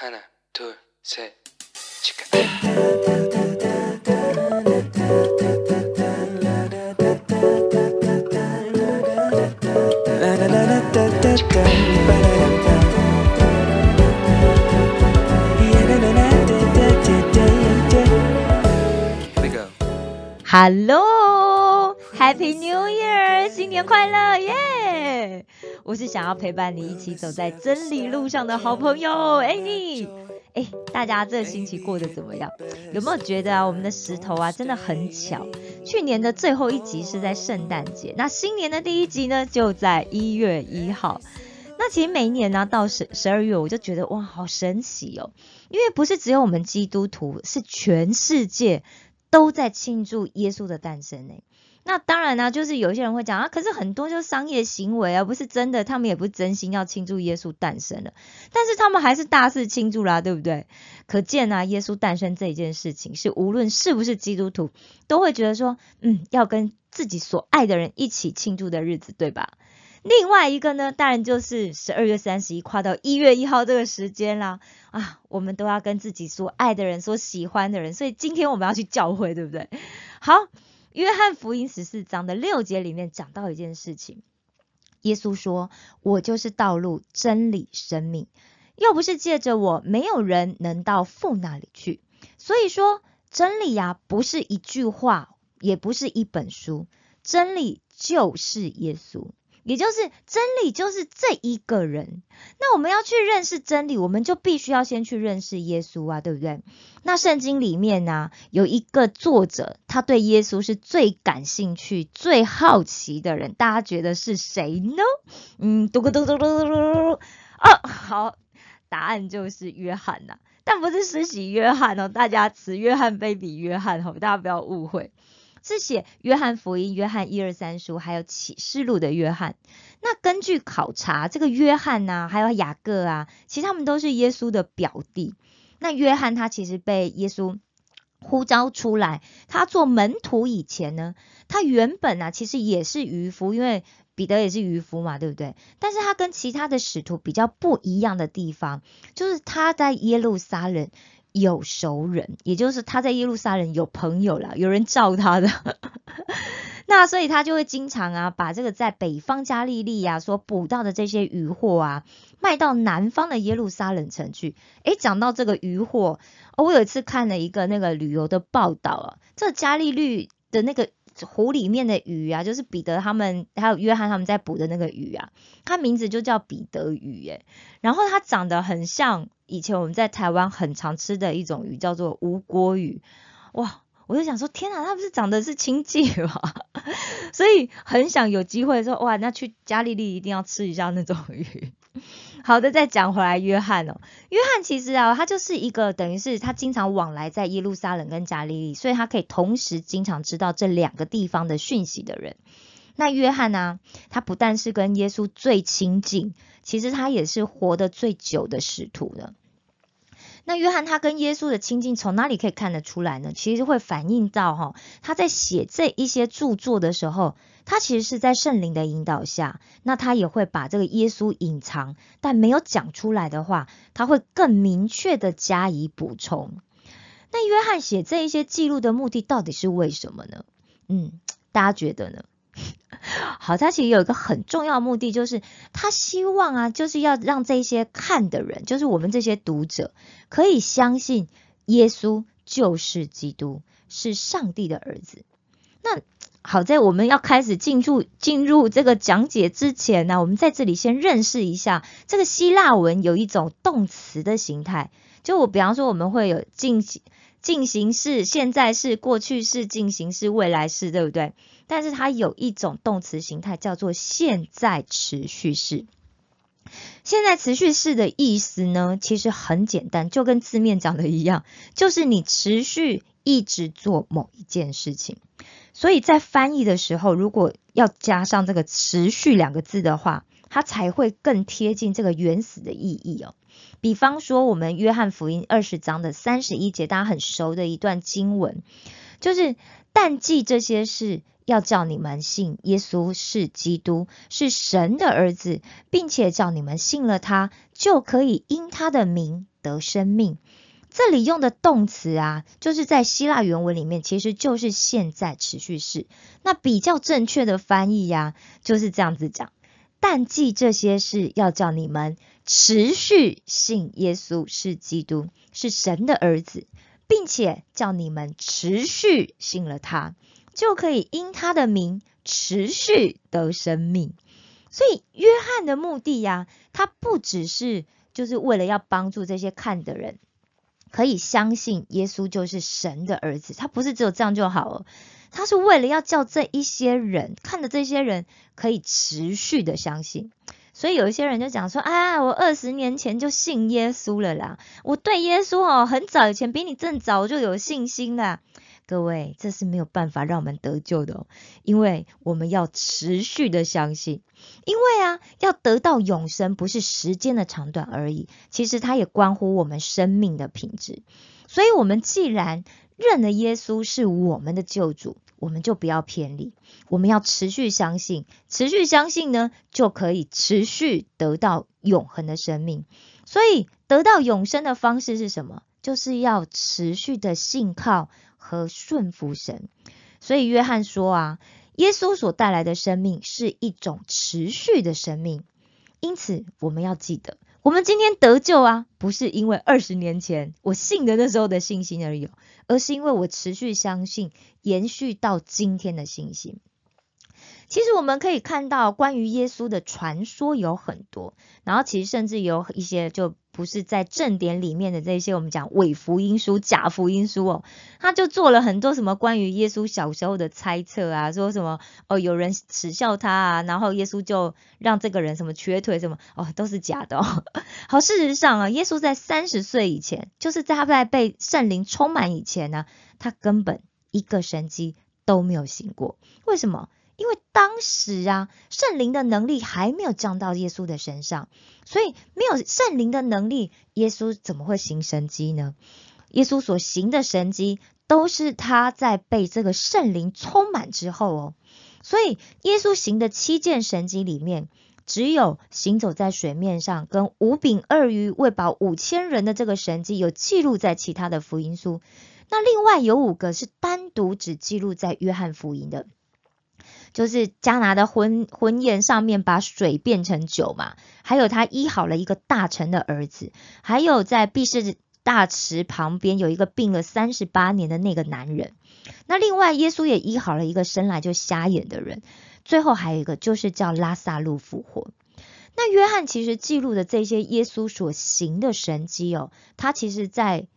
하나, 둘, 셋, 치카. Here we go. Hello，Happy New Year，新年快乐耶！ 我是想要陪伴你一起走在真理路上的好朋友 Annie。哎，大家这个星期过得怎么样？有没有觉得啊，我们的石头啊真的很巧？去年的最后一集是在圣诞节，那新年的第一集呢就在一月一号。那其实每一年呢、到十十二月，我就觉得哇，好神奇哦！因为不是只有我们基督徒，是全世界都在庆祝耶稣的诞生呢。那当然呢、就是有些人会讲啊，可是很多就是商业行为啊，不是真的，他们也不是真心要庆祝耶稣诞生了，但是他们还是大肆庆祝啦，对不对？可见啊，耶稣诞生这一件事情，是无论是不是基督徒，都会觉得说，嗯，要跟自己所爱的人一起庆祝的日子，对吧？另外一个呢，当然就是十二月三十一跨到一月一号这个时间啦。啊，我们都要跟自己所爱的人、所喜欢的人，所以今天我们要去教会，对不对？好，约翰福音十四章的六节里面讲到一件事情，耶稣说：“我就是道路、真理、生命，又不是借着我，没有人能到父那里去。”所以说，真理呀、不是一句话，也不是一本书，真理就是耶稣。也就是真理，就是这一个人。那我们要去认识真理，我们就必须要先去认识耶稣啊，对不对？那圣经里面呢、有一个作者，他对耶稣是最感兴趣、最好奇的人，大家觉得是谁呢？嗯，嘟咕嘟嘟嘟嘟嘟嘟。哦，好，答案就是约翰呐、但不是施洗约翰哦，大家词约翰 baby 约翰哦，大家不要误会。是写约翰福音、约翰一二三书，还有启示录的约翰。那根据考察，这个约翰呐、还有雅各啊，其实他们都是耶稣的表弟。那约翰他其实被耶稣呼召出来，他做门徒以前呢，他原本啊其实也是渔夫，因为彼得也是渔夫嘛，对不对？但是他跟其他的使徒比较不一样的地方，就是他在耶路撒冷有熟人，也就是他在耶路撒冷有朋友啦，有人罩他的。那所以他就会经常啊，把这个在北方加利利啊所捕到的这些渔获啊，卖到南方的耶路撒冷城去。诶，讲到这个渔获、我有一次看了一个那个旅游的报道啊，这加利利的那个湖里面的鱼啊，就是彼得他们还有约翰他们在捕的那个鱼啊，它名字就叫彼得鱼耶。然后它长得很像以前我们在台湾很常吃的一种鱼，叫做无锅鱼。哇！我就想说，天啊，它不是长得是亲戚吗？所以很想有机会说，哇，那去加利利一定要吃一下那种鱼。好的，再讲回来，约翰哦，约翰其实啊，他就是一个等于是他经常往来在耶路撒冷跟加利利，所以他可以同时经常知道这两个地方的讯息的人。那约翰呢、他不但是跟耶稣最亲近，其实他也是活得最久的使徒了。那约翰他跟耶稣的亲近从哪里可以看得出来呢？其实会反映到哈、他在写这一些著作的时候，他其实是在圣灵的引导下，那他也会把这个耶稣隐藏但没有讲出来的话，他会更明确的加以补充。那约翰写这一些记录的目的到底是为什么呢？嗯，大家觉得呢？好，他其实有一个很重要的目的，就是他希望啊，就是要让这些看的人，就是我们这些读者，可以相信耶稣就是基督，是上帝的儿子。那好在我们要开始进入进入这个讲解之前呢，我们在这里先认识一下这个希腊文有一种动词的形态。就我比方说，我们会有进行进行式、现在式、过去式、进行式、未来式，对不对？但是它有一种动词形态叫做现在持续式。现在持续式的意思呢，其实很简单，就跟字面讲的一样，就是你持续一直做某一件事情。所以在翻译的时候，如果要加上这个“持续”两个字的话，它才会更贴近这个原始的意义哦。比方说，我们约翰福音二十章的三十一节，大家很熟的一段经文，就是但记这些事，要叫你们信耶稣是基督，是神的儿子，并且叫你们信了他，就可以因他的名得生命。这里用的动词啊，就是在希腊原文里面，其实就是现在持续式。那比较正确的翻译呀，就是这样子讲。但记这些事，要叫你们持续信耶稣是基督，是神的儿子，并且叫你们持续信了他，就可以因他的名持续得生命。所以约翰的目的呀，他不只是就是为了要帮助这些看的人。可以相信耶稣就是神的儿子，他不是只有这样就好了，他是为了要叫这一些人看的这些人可以持续的相信。所以有一些人就讲说啊，我二十年前就信耶稣了啦，我对耶稣哦很早以前比你更早就有信心啦。各位，这是没有办法让我们得救的哦，因为我们要持续的相信。因为啊，要得到永生，不是时间的长短而已，其实它也关乎我们生命的品质。所以，我们既然认了耶稣是我们的救主，我们就不要偏离，我们要持续相信，持续相信呢，就可以持续得到永恒的生命。所以，得到永生的方式是什么？就是要持续的信靠。和顺服神，所以约翰说啊，耶稣所带来的生命是一种持续的生命。因此，我们要记得，我们今天得救啊，不是因为二十年前我信的那时候的信心而已，而是因为我持续相信，延续到今天的信心。其实我们可以看到，关于耶稣的传说有很多，然后其实甚至有一些就。不是在正典里面的这些，我们讲伪福音书、假福音书哦，他就做了很多什么关于耶稣小时候的猜测啊，说什么哦有人耻笑他啊，然后耶稣就让这个人什么瘸腿什么哦都是假的哦。好，事实上啊，耶稣在三十岁以前，就是在他在被圣灵充满以前呢，他根本一个神迹都没有行过。为什么？因为当时啊，圣灵的能力还没有降到耶稣的身上，所以没有圣灵的能力，耶稣怎么会行神迹呢？耶稣所行的神迹都是他在被这个圣灵充满之后哦。所以耶稣行的七件神迹里面，只有行走在水面上跟五饼二鱼喂饱五千人的这个神迹有记录在其他的福音书，那另外有五个是单独只记录在约翰福音的。就是加拿的婚婚宴上面把水变成酒嘛，还有他医好了一个大臣的儿子，还有在毕士大池旁边有一个病了三十八年的那个男人。那另外耶稣也医好了一个生来就瞎眼的人，最后还有一个就是叫拉萨路复活。那约翰其实记录的这些耶稣所行的神迹哦，他其实在。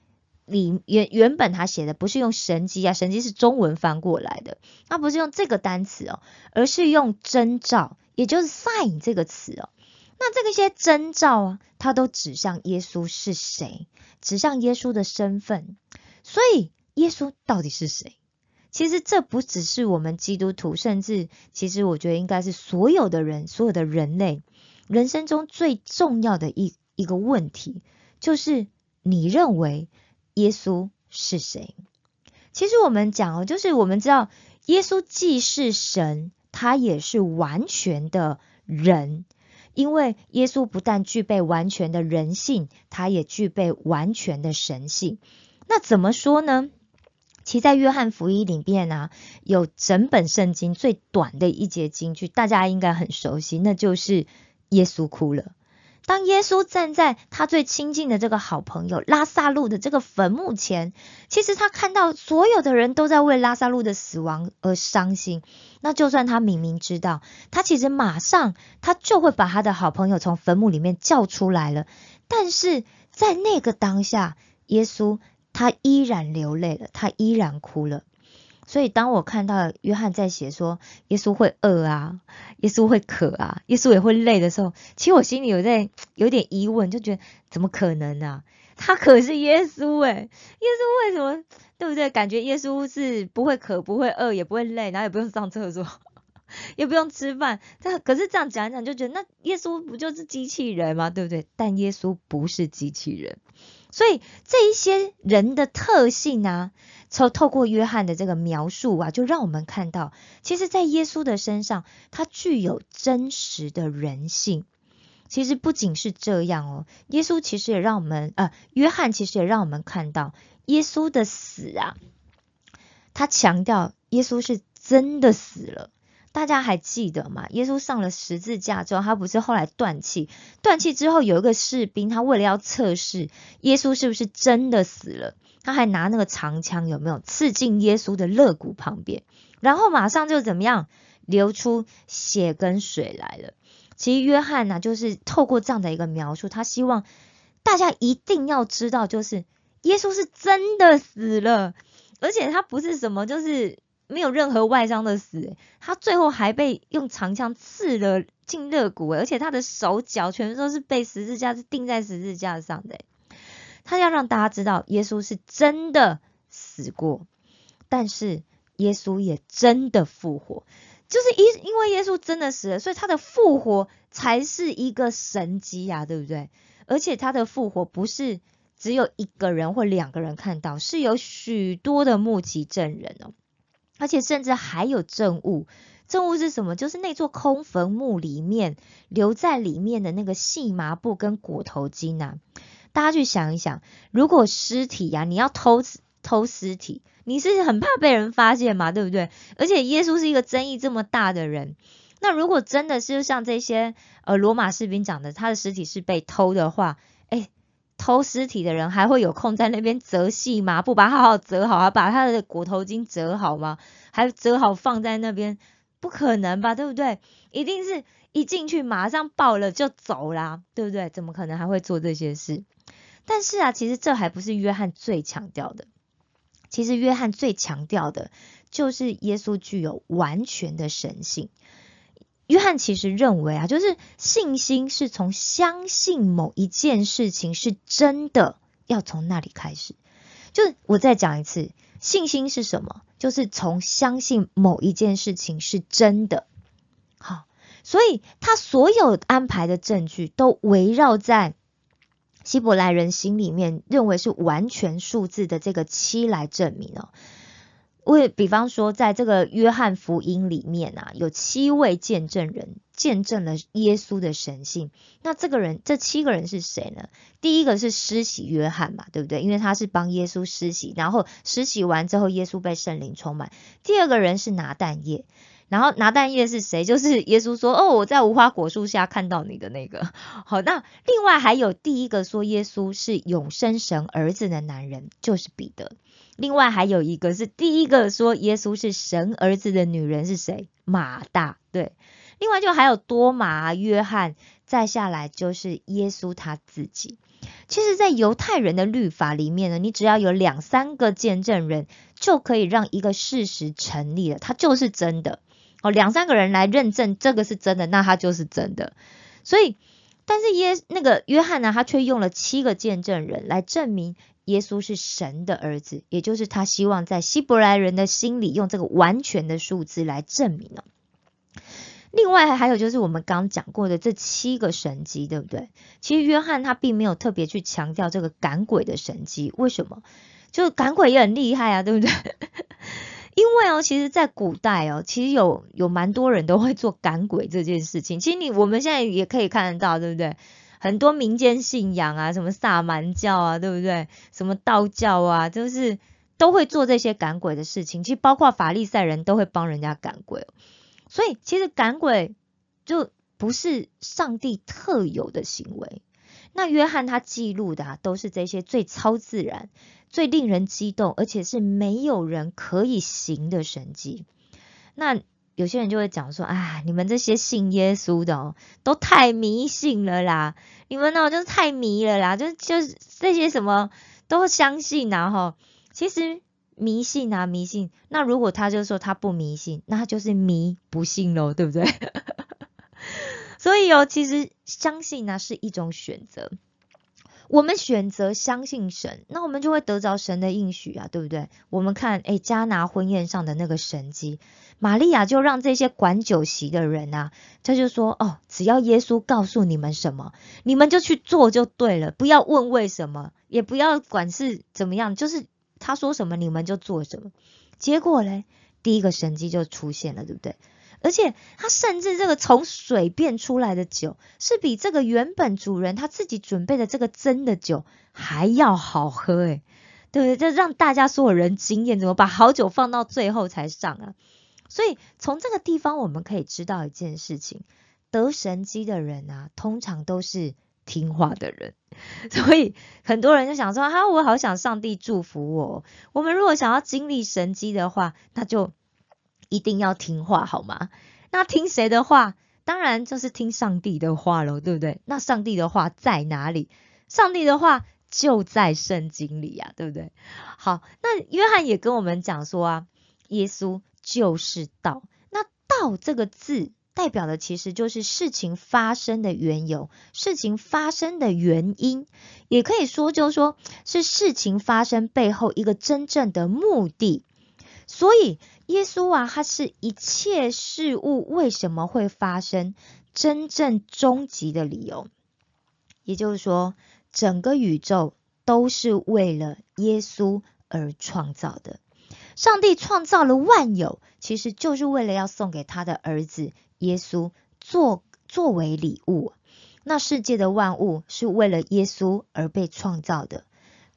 里原原本他写的不是用神迹啊，神迹是中文翻过来的，他不是用这个单词哦，而是用征兆，也就是 sign 这个词哦。那这个些征兆啊，它都指向耶稣是谁，指向耶稣的身份。所以耶稣到底是谁？其实这不只是我们基督徒，甚至其实我觉得应该是所有的人，所有的人类人生中最重要的一一个问题，就是你认为。耶稣是谁？其实我们讲哦，就是我们知道耶稣既是神，他也是完全的人，因为耶稣不但具备完全的人性，他也具备完全的神性。那怎么说呢？其实在约翰福音里面呢，有整本圣经最短的一节经句，大家应该很熟悉，那就是耶稣哭了。当耶稣站在他最亲近的这个好朋友拉萨路的这个坟墓前，其实他看到所有的人都在为拉萨路的死亡而伤心。那就算他明明知道，他其实马上他就会把他的好朋友从坟墓里面叫出来了。但是在那个当下，耶稣他依然流泪了，他依然哭了。所以，当我看到约翰在写说耶稣会饿啊，耶稣会渴啊，耶稣也会累的时候，其实我心里有在有点疑问，就觉得怎么可能啊？他可是耶稣诶，耶稣为什么对不对？感觉耶稣是不会渴、不会饿、也不会累，然后也不用上厕所。也不用吃饭。但可是这样讲一讲，就觉得那耶稣不就是机器人吗？对不对？但耶稣不是机器人，所以这一些人的特性啊，从透过约翰的这个描述啊，就让我们看到，其实，在耶稣的身上，他具有真实的人性。其实不仅是这样哦，耶稣其实也让我们，呃，约翰其实也让我们看到，耶稣的死啊，他强调耶稣是真的死了。大家还记得吗？耶稣上了十字架之后，他不是后来断气？断气之后，有一个士兵，他为了要测试耶稣是不是真的死了，他还拿那个长枪有没有刺进耶稣的肋骨旁边，然后马上就怎么样流出血跟水来了。其实约翰呢，就是透过这样的一个描述，他希望大家一定要知道，就是耶稣是真的死了，而且他不是什么就是没有任何外伤的死，他最后还被用长枪刺了进肋骨，而且他的手脚全都是被十字架是钉在十字架上的。他要让大家知道，耶稣是真的死过，但是耶稣也真的复活。就是因因为耶稣真的死了，所以他的复活才是一个神迹呀，对不对？而且他的复活不是只有一个人或两个人看到，是有许多的目击证人哦，而且甚至还有证物。证物是什么？就是那座空坟墓里面留在里面的那个细麻布跟裹头巾呐。大家去想一想，如果尸体呀，你要偷偷尸体。你是很怕被人发现嘛，对不对？而且耶稣是一个争议这么大的人，那如果真的是像这些呃罗马士兵讲的，他的尸体是被偷的话，哎，偷尸体的人还会有空在那边折细麻布，把它好好折好，啊，把他的裹头巾折好吗？还折好放在那边，不可能吧，对不对？一定是一进去马上抱了就走啦，对不对？怎么可能还会做这些事？但是啊，其实这还不是约翰最强调的。其实约翰最强调的就是耶稣具有完全的神性。约翰其实认为啊，就是信心是从相信某一件事情是真的，要从那里开始。就是我再讲一次，信心是什么？就是从相信某一件事情是真的。好，所以他所有安排的证据都围绕在。希伯来人心里面认为是完全数字的这个七来证明哦，为比方说，在这个约翰福音里面啊，有七位见证人见证了耶稣的神性。那这个人，这七个人是谁呢？第一个是施洗约翰嘛，对不对？因为他是帮耶稣施洗，然后施洗完之后，耶稣被圣灵充满。第二个人是拿但业。然后拿蛋液是谁？就是耶稣说：“哦，我在无花果树下看到你的那个。”好，那另外还有第一个说耶稣是永生神儿子的男人，就是彼得。另外还有一个是第一个说耶稣是神儿子的女人是谁？马大。对，另外就还有多马、约翰，再下来就是耶稣他自己。其实，在犹太人的律法里面呢，你只要有两三个见证人，就可以让一个事实成立了，它就是真的。哦，两三个人来认证这个是真的，那他就是真的。所以，但是耶那个约翰呢，他却用了七个见证人来证明耶稣是神的儿子，也就是他希望在希伯来人的心里用这个完全的数字来证明了。另外还有就是我们刚讲过的这七个神迹，对不对？其实约翰他并没有特别去强调这个赶鬼的神迹，为什么？就赶鬼也很厉害啊，对不对？因为哦，其实，在古代哦，其实有有蛮多人都会做赶鬼这件事情。其实你我们现在也可以看得到，对不对？很多民间信仰啊，什么萨满教啊，对不对？什么道教啊，就是都会做这些赶鬼的事情。其实包括法利赛人都会帮人家赶鬼。所以其实赶鬼就不是上帝特有的行为。那约翰他记录的都是这些最超自然。最令人激动，而且是没有人可以行的神迹。那有些人就会讲说：“啊，你们这些信耶稣的哦，都太迷信了啦！你们呢，就是太迷了啦！就就是这些什么都相信啊！哈，其实迷信啊，迷信。那如果他就说他不迷信，那他就是迷不信喽，对不对？所以哦，其实相信呢是一种选择。我们选择相信神，那我们就会得着神的应许啊，对不对？我们看，诶，迦拿婚宴上的那个神迹，玛利亚就让这些管酒席的人啊，他就说，哦，只要耶稣告诉你们什么，你们就去做就对了，不要问为什么，也不要管是怎么样，就是他说什么你们就做什么。结果嘞，第一个神迹就出现了，对不对？而且他甚至这个从水变出来的酒，是比这个原本主人他自己准备的这个真的酒还要好喝，诶对不对？这让大家所有人惊艳，怎么把好酒放到最后才上啊？所以从这个地方我们可以知道一件事情：得神机的人啊，通常都是听话的人。所以很多人就想说，哈，我好想上帝祝福我。我们如果想要经历神机的话，那就。一定要听话好吗？那听谁的话？当然就是听上帝的话喽，对不对？那上帝的话在哪里？上帝的话就在圣经里呀，对不对？好，那约翰也跟我们讲说啊，耶稣就是道。那道这个字代表的其实就是事情发生的缘由，事情发生的原因，也可以说就是说是事情发生背后一个真正的目的。所以。耶稣啊，他是一切事物为什么会发生真正终极的理由。也就是说，整个宇宙都是为了耶稣而创造的。上帝创造了万有，其实就是为了要送给他的儿子耶稣作作为礼物。那世界的万物是为了耶稣而被创造的，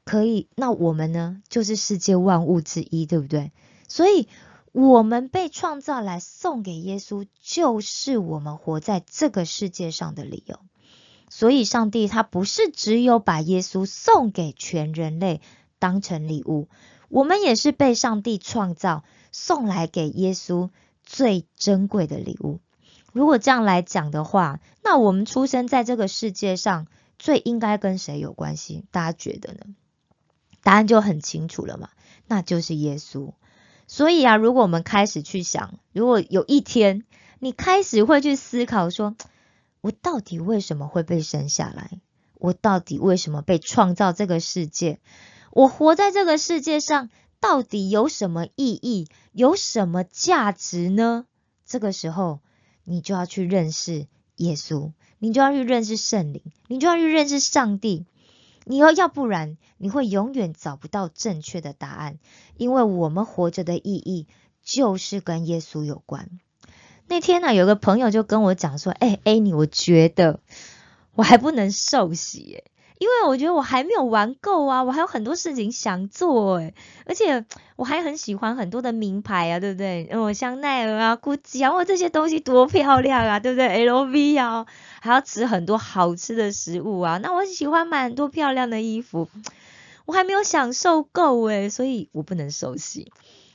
可以？那我们呢，就是世界万物之一，对不对？所以。我们被创造来送给耶稣，就是我们活在这个世界上的理由。所以，上帝他不是只有把耶稣送给全人类当成礼物，我们也是被上帝创造送来给耶稣最珍贵的礼物。如果这样来讲的话，那我们出生在这个世界上最应该跟谁有关系？大家觉得呢？答案就很清楚了嘛，那就是耶稣。所以啊，如果我们开始去想，如果有一天你开始会去思考，说我到底为什么会被生下来？我到底为什么被创造这个世界？我活在这个世界上到底有什么意义？有什么价值呢？这个时候，你就要去认识耶稣，你就要去认识圣灵，你就要去认识上帝。你要要不然你会永远找不到正确的答案，因为我们活着的意义就是跟耶稣有关。那天呢，有个朋友就跟我讲说：“哎，Annie，我觉得我还不能受洗。”因为我觉得我还没有玩够啊，我还有很多事情想做诶而且我还很喜欢很多的名牌啊，对不对？嗯，香奈儿啊、GUCCI 啊，这些东西多漂亮啊，对不对？LV 啊，还要吃很多好吃的食物啊，那我喜欢买很多漂亮的衣服，我还没有享受够诶所以我不能受洗。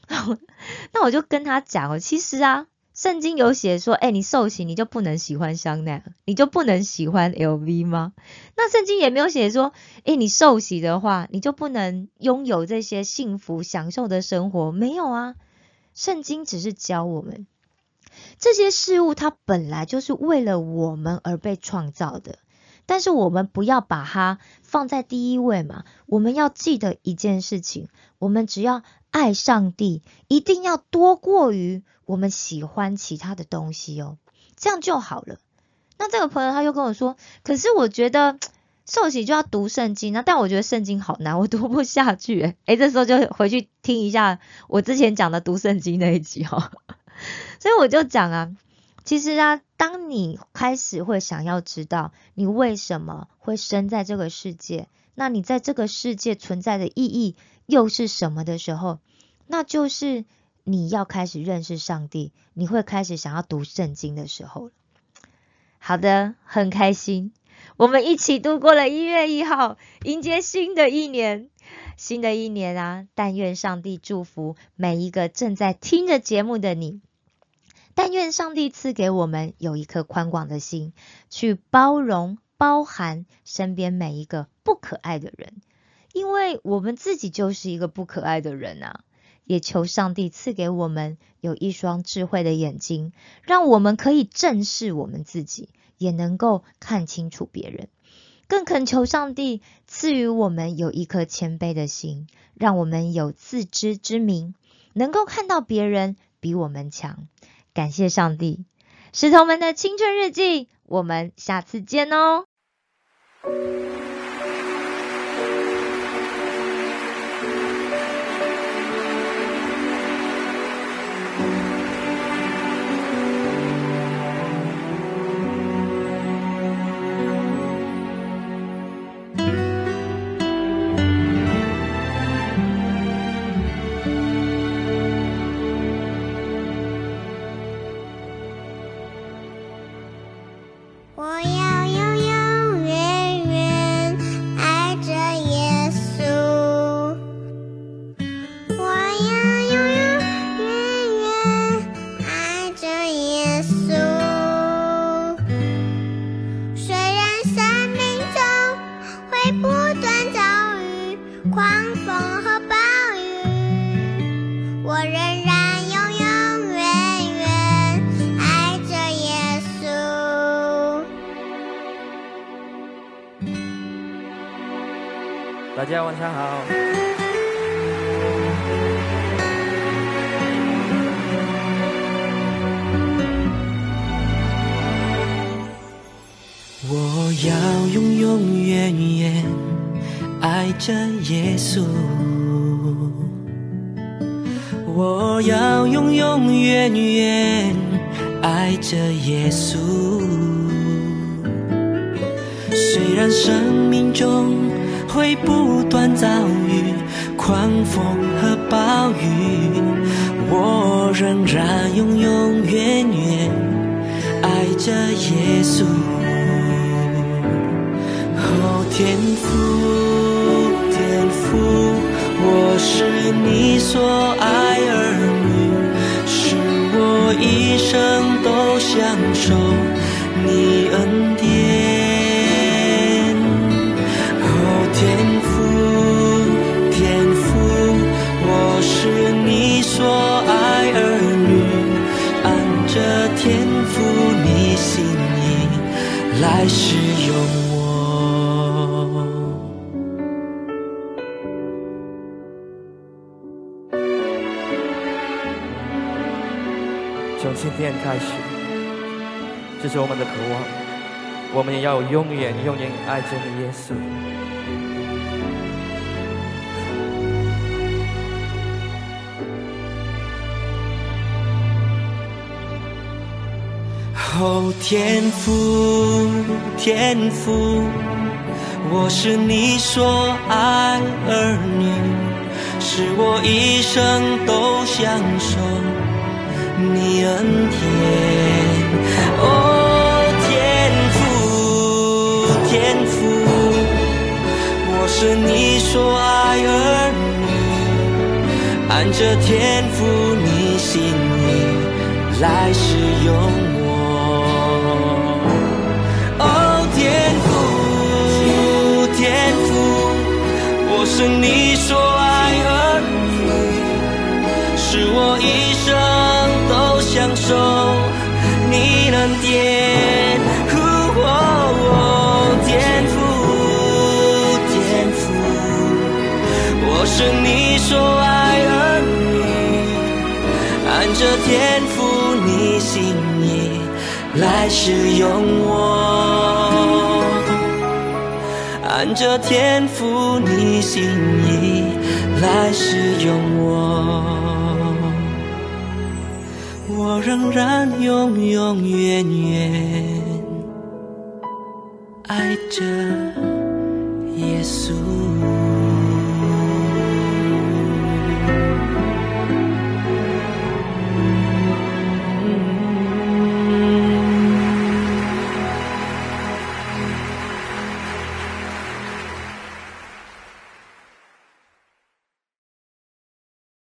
那我就跟他讲哦，其实啊。圣经有写说，哎，你受洗你就不能喜欢香奈儿，你就不能喜欢 LV 吗？那圣经也没有写说，哎，你受洗的话，你就不能拥有这些幸福享受的生活，没有啊。圣经只是教我们，这些事物它本来就是为了我们而被创造的，但是我们不要把它放在第一位嘛。我们要记得一件事情，我们只要爱上帝，一定要多过于。我们喜欢其他的东西哦，这样就好了。那这个朋友他又跟我说，可是我觉得受洗就要读圣经啊，但我觉得圣经好难，我读不下去。诶，这时候就回去听一下我之前讲的读圣经那一集哈。所以我就讲啊，其实啊，当你开始会想要知道你为什么会生在这个世界，那你在这个世界存在的意义又是什么的时候，那就是。你要开始认识上帝，你会开始想要读圣经的时候好的，很开心，我们一起度过了一月一号，迎接新的一年。新的一年啊，但愿上帝祝福每一个正在听着节目的你。但愿上帝赐给我们有一颗宽广的心，去包容、包含身边每一个不可爱的人，因为我们自己就是一个不可爱的人啊。也求上帝赐给我们有一双智慧的眼睛，让我们可以正视我们自己，也能够看清楚别人。更恳求上帝赐予我们有一颗谦卑的心，让我们有自知之明，能够看到别人比我们强。感谢上帝，石头们的青春日记，我们下次见哦。我要永永远远爱着耶稣。虽然生命中。会不断遭遇狂风和暴雨，我仍然永永远远爱着耶稣。哦，天父，天父，我是你。所爱生都享受你恩典。哦，天父，天父，我是你所爱儿女，按着天父你心意，来世永。今天开始，这是我们的渴望，我们也要永远永远爱着你，耶稣。哦，天父，天父，我是你所爱儿女，是我一生都享受你恩典。哦，天父，天父，我是你所爱儿女，按着天父你心意来使用。是你说恩典。天赋，天赋，我是你所爱儿女，按着天赋你心意来使用我。按着天赋，你心意来使用我，我仍然永永远远爱着耶稣。